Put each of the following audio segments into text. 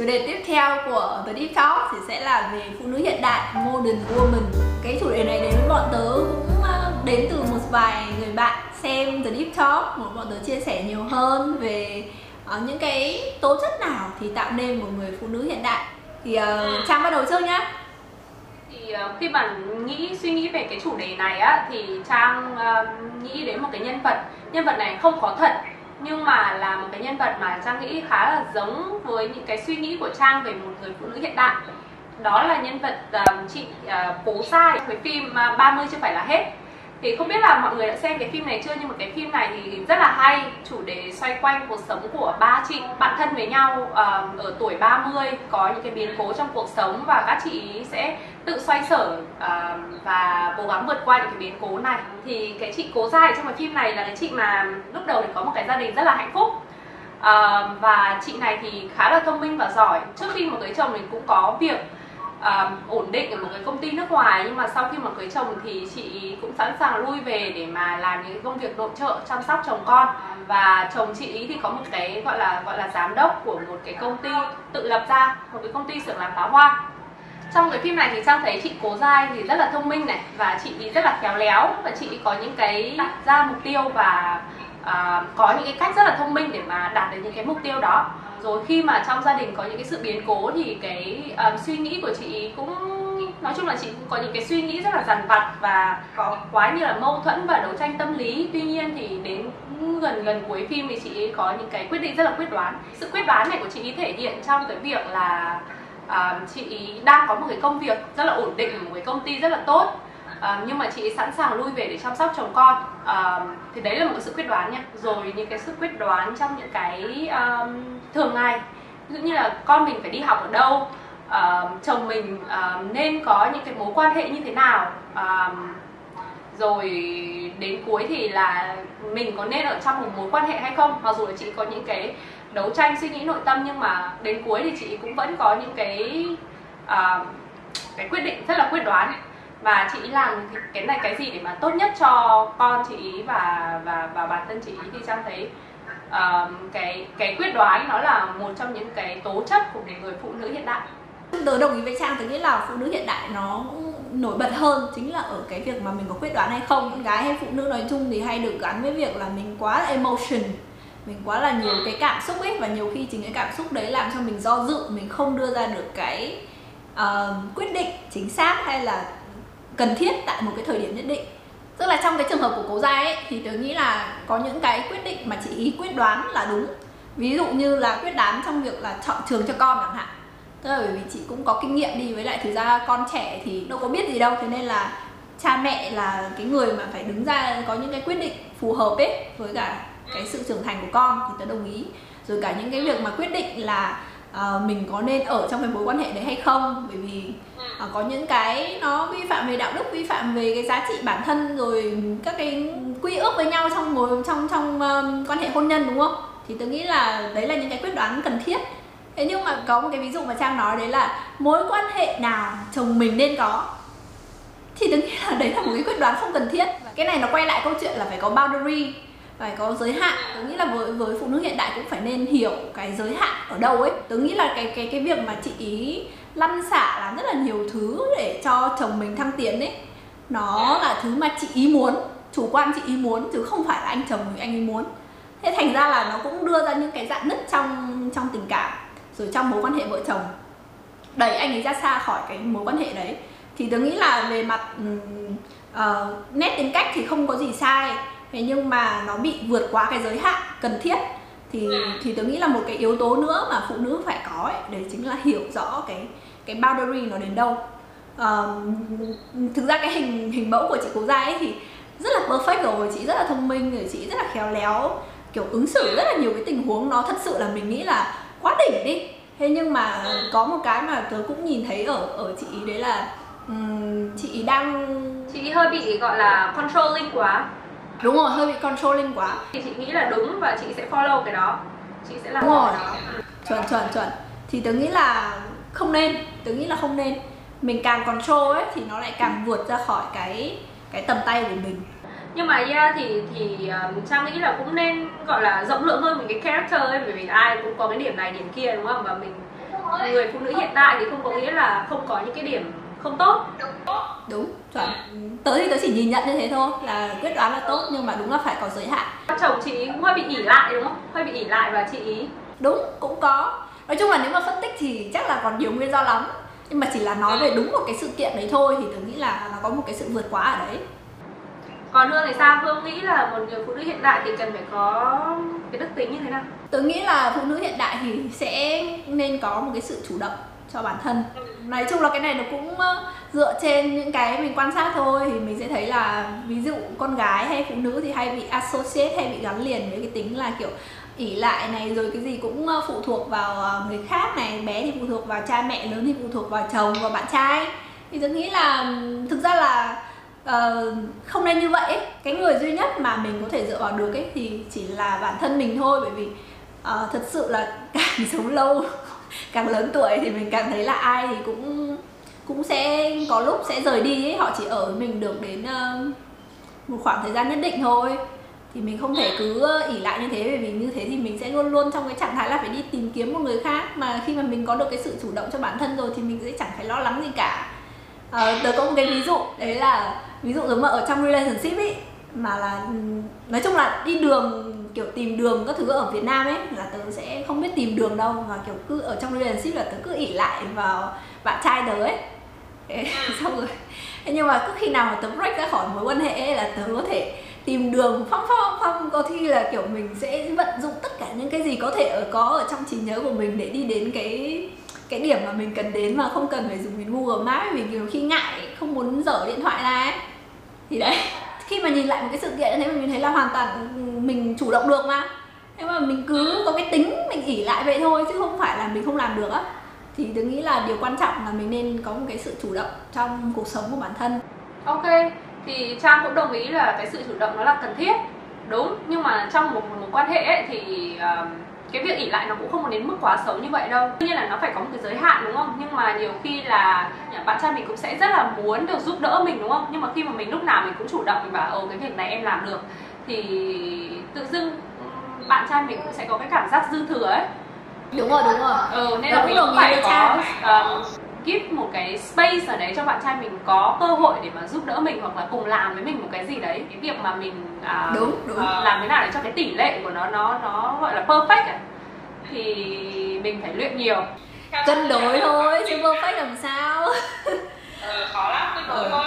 chủ đề tiếp theo của The Deep Talk thì sẽ là về phụ nữ hiện đại Modern Woman. Cái chủ đề này đến với bọn tớ cũng ờ, đến từ một vài người bạn xem The Deep Talk một bọn tớ chia sẻ nhiều hơn về uh, những cái tố chất nào thì tạo nên một người phụ nữ hiện đại. Thì uh, Trang bắt đầu trước nhá. Thì uh, khi mà nghĩ suy nghĩ về cái chủ đề này á thì Trang uh, nghĩ đến một cái nhân vật. Nhân vật này không có thật nhưng mà là một cái nhân vật mà Trang nghĩ khá là giống với những cái suy nghĩ của Trang về một người phụ nữ hiện đại. Đó là nhân vật uh, chị ờ, uh, Cố Sai. Với phim ờ, uh, 30 chưa phải là hết thì không biết là mọi người đã xem cái phim này chưa nhưng mà cái phim này thì rất là hay. Chủ đề xoay quanh cuộc sống của ba chị bạn thân với nhau uh, ở tuổi 30 có những cái biến cố trong cuộc sống và các chị sẽ tự xoay sở uh, và cố gắng vượt qua những cái biến cố này. Thì cái chị cố dài trong cái phim này là cái chị mà lúc đầu thì có một cái gia đình rất là hạnh phúc. Uh, và chị này thì khá là thông minh và giỏi. Trước khi mà cưới chồng mình cũng có việc uh, ổn định ở một cái công ty nước ngoài. Nhưng mà sau khi mà cưới chồng thì chị cũng sẵn sàng lui về để mà làm những công việc nội trợ chăm sóc chồng con. Và chồng chị ý thì có một cái gọi là gọi là giám đốc của một cái công ty tự lập ra một cái công ty xưởng làm pháo hoa. Trong cái phim này thì trang thấy chị cố dai thì rất là thông minh này và chị ý rất là khéo léo. Và chị có những cái đặt ra mục tiêu và uh, có những cái cách rất là thông minh để mà đạt được những cái mục tiêu đó rồi khi mà trong gia đình có những cái sự biến cố thì cái um, suy nghĩ của chị cũng nói chung là chị cũng có những cái suy nghĩ rất là dằn vặt và có quá như là mâu thuẫn và đấu tranh tâm lý. Tuy nhiên thì đến gần gần cuối phim thì chị có những cái quyết định rất là quyết đoán. Sự quyết đoán này của chị thể hiện trong cái việc là uh, chị đang có một cái công việc rất là ổn định một cái công ty rất là tốt à, nhưng mà chị sẵn sàng lui về để chăm sóc chồng con. À, thì đấy là một cái sự quyết đoán nha. Rồi những cái sự quyết đoán trong những cái um, thường ngày. Ví dụ như là con mình phải đi học ở đâu uh, chồng mình uh, nên có những cái mối quan hệ như thế nào. Uh, rồi đến cuối thì là mình có nên ở trong một mối quan hệ hay không? Mặc dù là chị có những cái đấu tranh suy nghĩ nội tâm nhưng mà đến cuối thì chị cũng vẫn có những cái uh, cái quyết định rất là quyết đoán và chị làm cái này cái gì để mà tốt nhất cho con chị và và và bản thân chị thì trang thấy uh, cái cái quyết đoán nó là một trong những cái tố chất của người phụ nữ hiện đại. Tớ đồng ý với trang tớ nghĩ là phụ nữ hiện đại nó nổi bật hơn chính là ở cái việc mà mình có quyết đoán hay không. Con gái hay phụ nữ nói chung thì hay được gắn với việc là mình quá là emotion mình quá là nhiều cái cảm xúc ấy. Và nhiều khi chính cái cảm xúc đấy làm cho mình do dự mình không đưa ra được cái uh, quyết định chính xác hay là cần thiết tại một cái thời điểm nhất định. Tức là trong cái trường hợp của cố gia ấy, thì tớ nghĩ là có những cái quyết định mà chị ý quyết đoán là đúng. Ví dụ như là quyết đoán trong việc là chọn trường cho con chẳng hạn. Tức là bởi vì chị cũng có kinh nghiệm đi với lại, thực ra con trẻ thì đâu có biết gì đâu, thế nên là cha mẹ là cái người mà phải đứng ra có những cái quyết định phù hợp ấy với cả cái sự trưởng thành của con, thì tớ đồng ý. Rồi cả những cái việc mà quyết định là À, mình có nên ở trong cái mối quan hệ đấy hay không? Bởi vì uh, có những cái nó vi phạm về đạo đức vi phạm về cái giá trị bản thân rồi các cái quy ước với nhau trong mối trong trong um, quan hệ hôn nhân đúng không? Thì tôi nghĩ là đấy là những cái quyết đoán cần thiết. Thế nhưng mà có một cái ví dụ mà trang nói đấy là mối quan hệ nào chồng mình nên có? Thì tôi nghĩ là đấy là một cái quyết đoán không cần thiết. Cái này nó quay lại câu chuyện là phải có boundary phải có giới hạn. Tớ nghĩ là với với phụ nữ hiện đại cũng phải nên hiểu cái giới hạn ở đâu ấy. Tớ nghĩ là cái cái cái việc mà chị ý lăn xả làm rất là nhiều thứ để cho chồng mình thăng tiến ấy nó là thứ mà chị ý muốn chủ quan chị ý muốn chứ không phải là anh chồng anh ý muốn. Thế thành ra là nó cũng đưa ra những cái dạng nứt trong trong tình cảm rồi trong mối quan hệ vợ chồng. Đẩy anh ấy ra xa khỏi cái mối quan hệ đấy. Thì tớ nghĩ là về mặt uh, nét tính cách thì không có gì sai thế nhưng mà nó bị vượt quá cái giới hạn cần thiết. Thì thì tôi nghĩ là một cái yếu tố nữa mà phụ nữ phải có ấy, đấy chính là hiểu rõ cái cái boundary nó đến đâu. Um, thực ra cái hình hình mẫu của chị cố gia ấy thì rất là perfect rồi chị rất là thông minh rồi chị rất là khéo léo kiểu ứng xử rất là nhiều cái tình huống. Nó thật sự là mình nghĩ là quá đỉnh đi. Thế nhưng mà có một cái mà tớ cũng nhìn thấy ở ở chị đấy là um, chị đang chị hơi bị gọi là controlling quá đúng rồi hơi bị controlling quá. Thì chị nghĩ là đúng và chị sẽ follow cái đó. Chị sẽ làm đúng rồi. cái đó. Chuẩn chuẩn chuẩn. Thì tớ nghĩ là không nên. Tớ nghĩ là không nên. Mình càng control ấy thì nó lại càng vượt ra khỏi cái cái tầm tay của mình. Nhưng mà yeah thì thì um, trang nghĩ là cũng nên gọi là rộng lượng hơn về cái character ấy bởi vì ai cũng có cái điểm này điểm kia đúng không? Và mình người phụ nữ hiện đại thì không có nghĩa là không có những cái điểm không tốt. Đúng. Chuẩn. Tớ thì tớ chỉ nhìn nhận như thế thôi là quyết đoán là tốt nhưng mà đúng là phải có giới hạn. Chồng chị cũng hơi bị ỉ lại đúng không? Hơi bị ỉ lại và chị ý? Đúng cũng có. Nói chung là nếu mà phân tích thì chắc là còn nhiều nguyên do lắm. Nhưng mà chỉ là nói về đúng một cái sự kiện đấy thôi thì tớ nghĩ là là có một cái sự vượt quá ở đấy. Còn hương thì sao? Hương nghĩ là một người phụ nữ hiện đại thì cần phải có cái đức tính như thế nào? Tớ nghĩ là phụ nữ hiện đại thì sẽ nên có một cái sự chủ động cho bản thân. Nói chung là cái này nó cũng ờ, dựa trên những cái mình quan sát thôi. Thì mình sẽ thấy là ví dụ con gái hay phụ nữ thì hay bị associate hay bị gắn liền với cái tính là kiểu ỉ lại này rồi cái gì cũng ờ, phụ thuộc vào ờ, người khác này. Bé thì phụ thuộc vào cha mẹ lớn thì phụ thuộc vào chồng và bạn trai. Thì tôi nghĩ là thực ra là uh, không nên như vậy ấy. cái người duy nhất mà mình có thể dựa vào được ấy thì chỉ là bản thân mình thôi. Bởi vì uh, thật sự là càng sống lâu càng lớn tuổi thì mình càng thấy là ai thì cũng cũng sẽ có lúc sẽ rời đi ấy. Họ chỉ ở với mình được đến uh, một khoảng thời gian nhất định thôi. Thì mình không thể cứ ờ, ỉ lại như thế bởi vì như thế thì mình sẽ luôn luôn trong cái trạng thái là phải đi tìm kiếm một người khác. Mà khi mà mình có được cái sự chủ động cho bản thân rồi thì mình sẽ chẳng phải lo lắng gì cả. À, tớ có một cái ví dụ đấy là ví dụ giống mà ở trong relationship ấy mà là nói chung là đi đường kiểu tìm đường các thứ ở Việt Nam ấy là tớ sẽ không biết tìm đường đâu và kiểu cứ ở trong relationship là tớ cứ ỉ lại vào bạn trai tớ ấy. Xong rồi. Nhưng mà cứ khi nào mà tớ break ra khỏi mối quan hệ ấy là tớ có thể tìm đường phong phong phong. Có khi là kiểu mình sẽ vận dụng tất cả những cái gì có thể ở có ở trong trí nhớ của mình để đi đến cái cái điểm mà mình cần đến mà không cần phải dùng đến Google Maps vì nhiều khi ngại không muốn dở điện thoại ra ấy. Thì đấy khi mà nhìn lại một cái sự kiện như thế mình thấy là hoàn toàn mình chủ động được mà. Nhưng mà mình cứ có cái tính mình ỉ lại vậy thôi chứ không phải là mình không làm được á. Thì tôi nghĩ là điều quan trọng là mình nên có một cái sự chủ động trong cuộc sống của bản thân. Ok thì trang cũng đồng ý là cái sự chủ động nó là cần thiết. Đúng nhưng mà trong một mối quan hệ ấy, thì uh, cái việc ỉ lại nó cũng không đến mức quá xấu như vậy đâu. Tuy nhiên là nó phải có một cái giới hạn đúng không? Nhưng mà nhiều khi là bạn trai mình cũng sẽ rất là muốn được giúp đỡ mình đúng không? Nhưng mà khi mà mình lúc nào mình cũng chủ động mình bảo ồ cái việc này em làm được. Thì tự dưng bạn trai mình cũng sẽ có cái cảm giác dư thừa ấy. Đúng rồi đúng rồi. Ừ, nên là mình cũng phải có um, give một cái space ở đấy cho bạn trai mình có cơ hội để mà giúp đỡ mình hoặc là cùng làm với mình một cái gì đấy. Cái việc mà mình uh, đúng, đúng. Uh, làm thế nào để cho cái tỷ lệ của nó nó nó gọi là perfect ấy, thì mình phải luyện nhiều. Cân đối thôi chứ perfect làm sao? Ừ, khó lắm cân đối ừ. thôi.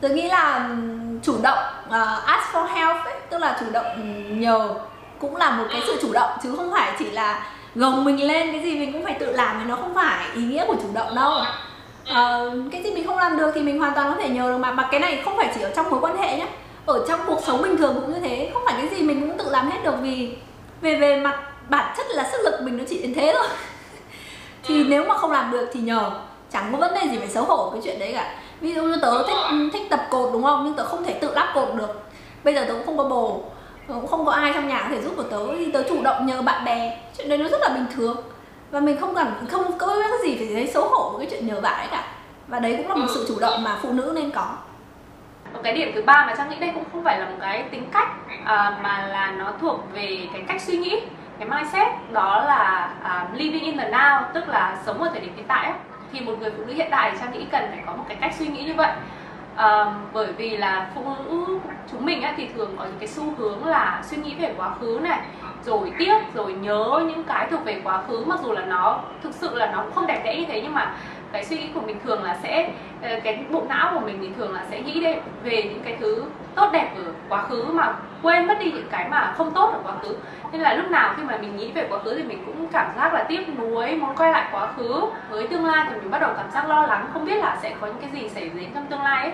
Tôi nghĩ là chủ động uh, ask for help ấy, tức là chủ động nhờ cũng là một cái sự chủ động chứ không phải chỉ là gồng mình lên cái gì mình cũng phải tự làm thì nó không phải ý nghĩa của chủ động đâu. Uh, cái gì mình không làm được thì mình hoàn toàn có thể nhờ được mà. Mà cái này không phải chỉ ở trong mối quan hệ nhé ở trong cuộc sống bình thường cũng như thế không phải cái gì mình cũng tự làm hết được vì về về mặt bản chất là sức lực mình nó chỉ đến thế thôi. Thì nếu mà không làm được thì nhờ chẳng có vấn đề gì phải xấu hổ cái chuyện đấy cả. Ví dụ như tớ thích thích tập cột đúng không? Nhưng tớ không thể tự lắp cột được. Bây giờ tớ cũng không có bồ cũng không có ai trong nhà có thể giúp của tớ. Thì tớ chủ động nhờ bạn bè. Chuyện đấy nó rất là bình thường. Và mình không cần không có cái gì phải thấy xấu hổ với cái chuyện nhờ bạn ấy cả. Và đấy cũng là một sự chủ động mà phụ nữ nên có. Một cái điểm thứ ba mà trang nghĩ đây cũng không phải là một cái tính cách à, mà là nó thuộc về cái cách suy nghĩ cái mindset. Đó là uh, living in the now tức là sống ở thời điểm hiện tại ấy. thì một người phụ nữ hiện đại trang nghĩ cần phải có một cái cách suy nghĩ như vậy à, bởi vì là phụ nữ chúng mình ấy, thì thường có những cái xu hướng là suy nghĩ về quá khứ này rồi tiếc rồi nhớ những cái thuộc về quá khứ mặc dù là nó thực sự là nó không đẹp đẽ như thế nhưng mà cái suy nghĩ của mình thường là sẽ ờ, cái bộ não của mình thì thường là sẽ nghĩ đến về những cái thứ tốt đẹp ở quá khứ mà quên mất đi những cái mà không tốt ở quá khứ. Nên là lúc nào khi mà mình nghĩ về quá khứ thì mình cũng cảm giác là tiếc nuối muốn quay lại quá khứ. Với tương lai thì mình bắt đầu cảm giác lo lắng không biết là sẽ có những cái gì xảy đến trong tương lai ấy.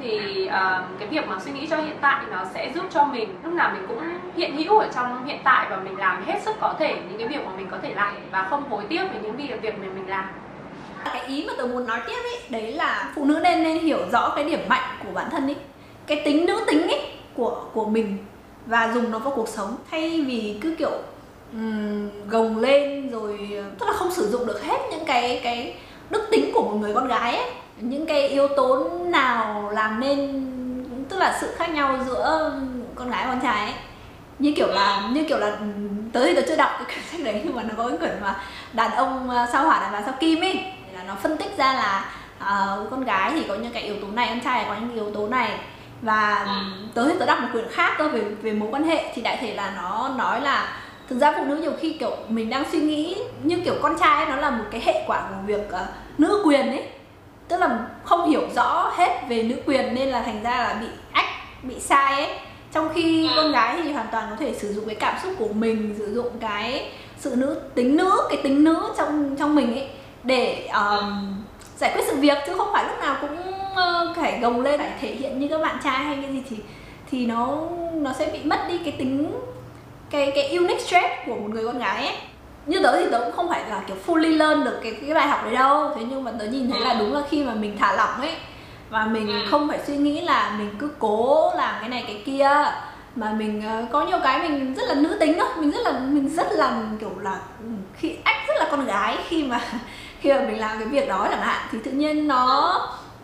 Thì uh, cái việc mà suy nghĩ cho hiện tại nó sẽ giúp cho mình lúc nào mình cũng hiện hữu ở trong hiện tại và mình làm hết sức có thể những cái việc mà mình có thể làm và không hối tiếc về những việc việc mà mình làm cái ý mà tôi muốn nói tiếp ấy đấy là phụ nữ nên nên hiểu rõ cái điểm mạnh của bản thân ấy cái tính nữ tính ấy của của mình và dùng nó vào cuộc sống. Thay vì cứ kiểu um, gồng lên rồi tức là không sử dụng được hết những cái cái đức tính của một người con gái ấy. Những cái yếu tố nào làm nên tức là sự khác nhau giữa con gái và con trai ấy. Như kiểu là như kiểu là tới thì tớ chưa đọc cái quyển sách đấy nhưng mà nó có cái quyển mà đàn ông à, sao hỏa đàn bà sao kim ấy là nó phân tích ra là uh, con gái thì có những cái yếu tố này con trai có những yếu tố này. Và tớ thì tớ đọc một quyển khác cơ về về mối quan hệ thì đại thể là nó nói là thực ra phụ nữ nhiều khi kiểu mình đang suy nghĩ như kiểu con trai ấy, nó là một cái hệ quả của việc uh, nữ quyền ấy. Tức là không hiểu rõ hết về nữ quyền nên là thành ra là bị ách bị sai ấy. Trong khi ừ. con gái thì hoàn toàn có thể sử dụng cái cảm xúc của mình sử dụng cái sự nữ tính nữ cái tính nữ trong trong mình ấy để um, giải quyết sự việc chứ không phải lúc nào cũng uh, phải gồng lên phải thể hiện như các bạn trai hay cái gì thì thì nó nó sẽ bị mất đi cái tính cái cái unique stress của một người con gái ấy. Như tớ thì tớ cũng không phải là kiểu fully learn được cái cái bài học đấy đâu. Thế nhưng mà tớ nhìn thấy là đúng là khi mà mình thả lỏng ấy và mình ừ. không phải suy nghĩ là mình cứ cố làm cái này cái kia mà mình uh, có nhiều cái mình rất là nữ tính đó mình rất là mình rất là kiểu là khi ách rất là con gái khi mà khi mà mình làm cái việc đó chẳng hạn thì tự nhiên nó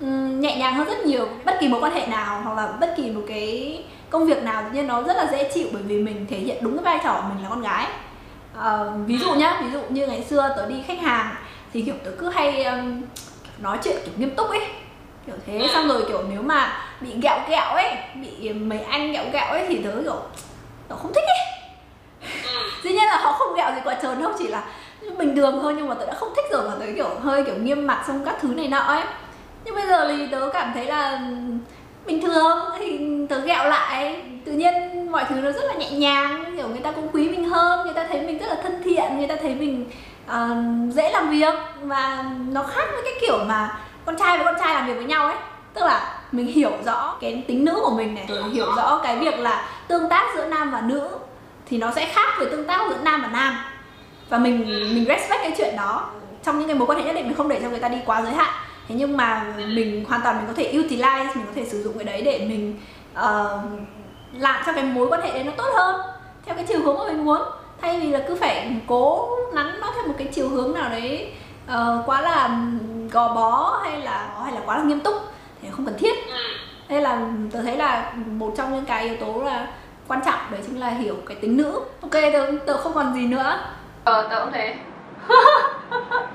um, nhẹ nhàng hơn rất nhiều. Bất kỳ mối quan hệ nào hoặc là bất kỳ một cái công việc nào tự nhiên nó rất là dễ chịu bởi vì mình thể hiện đúng cái vai trò của mình là con gái. Uh, ví dụ nhá ví dụ như ngày xưa tớ đi khách hàng thì kiểu tớ cứ hay um, nói chuyện kiểu nghiêm túc ấy. Kiểu thế xong rồi kiểu nếu mà bị gẹo gẹo ấy bị mấy anh gẹo gẹo ấy thì tớ kiểu tớ không thích ấy. Dĩ nhiên là họ không gẹo gì quá trơn đâu chỉ là bình thường thôi nhưng mà tớ đã không thích rồi mà tớ kiểu hơi kiểu nghiêm mặt xong các thứ này nọ ấy. Nhưng bây giờ thì tớ cảm thấy là ừ, bình thường thì tớ gẹo lại. Tự nhiên mọi thứ nó rất là nhẹ nhàng kiểu người ta cũng quý mình hơn người ta thấy mình rất là thân thiện người ta thấy mình uh, dễ làm việc và nó khác với cái kiểu mà con trai với con trai làm việc với nhau ấy. Tức là mình hiểu rõ cái tính nữ của mình này rồi hiểu rõ cái việc là tương tác giữa nam và nữ thì nó sẽ khác với tương tác giữa nam và nam và mình mình respect cái chuyện đó. Trong những cái mối quan hệ nhất định mình không để cho người ta đi quá giới hạn. Thế nhưng mà mình hoàn toàn mình có thể utilize mình có thể sử dụng cái đấy để mình uh, làm cho cái mối quan hệ đấy nó tốt hơn theo cái chiều hướng mà mình muốn. Thay vì là cứ phải cố nắn nó theo một cái chiều hướng nào đấy uh, quá là gò bó hay là hay là quá là nghiêm túc thì không cần thiết. Hay là tôi thấy là một trong những cái yếu tố là quan trọng đấy chính là hiểu cái tính nữ. Ok tớ, tớ không còn gì nữa 哦等你哈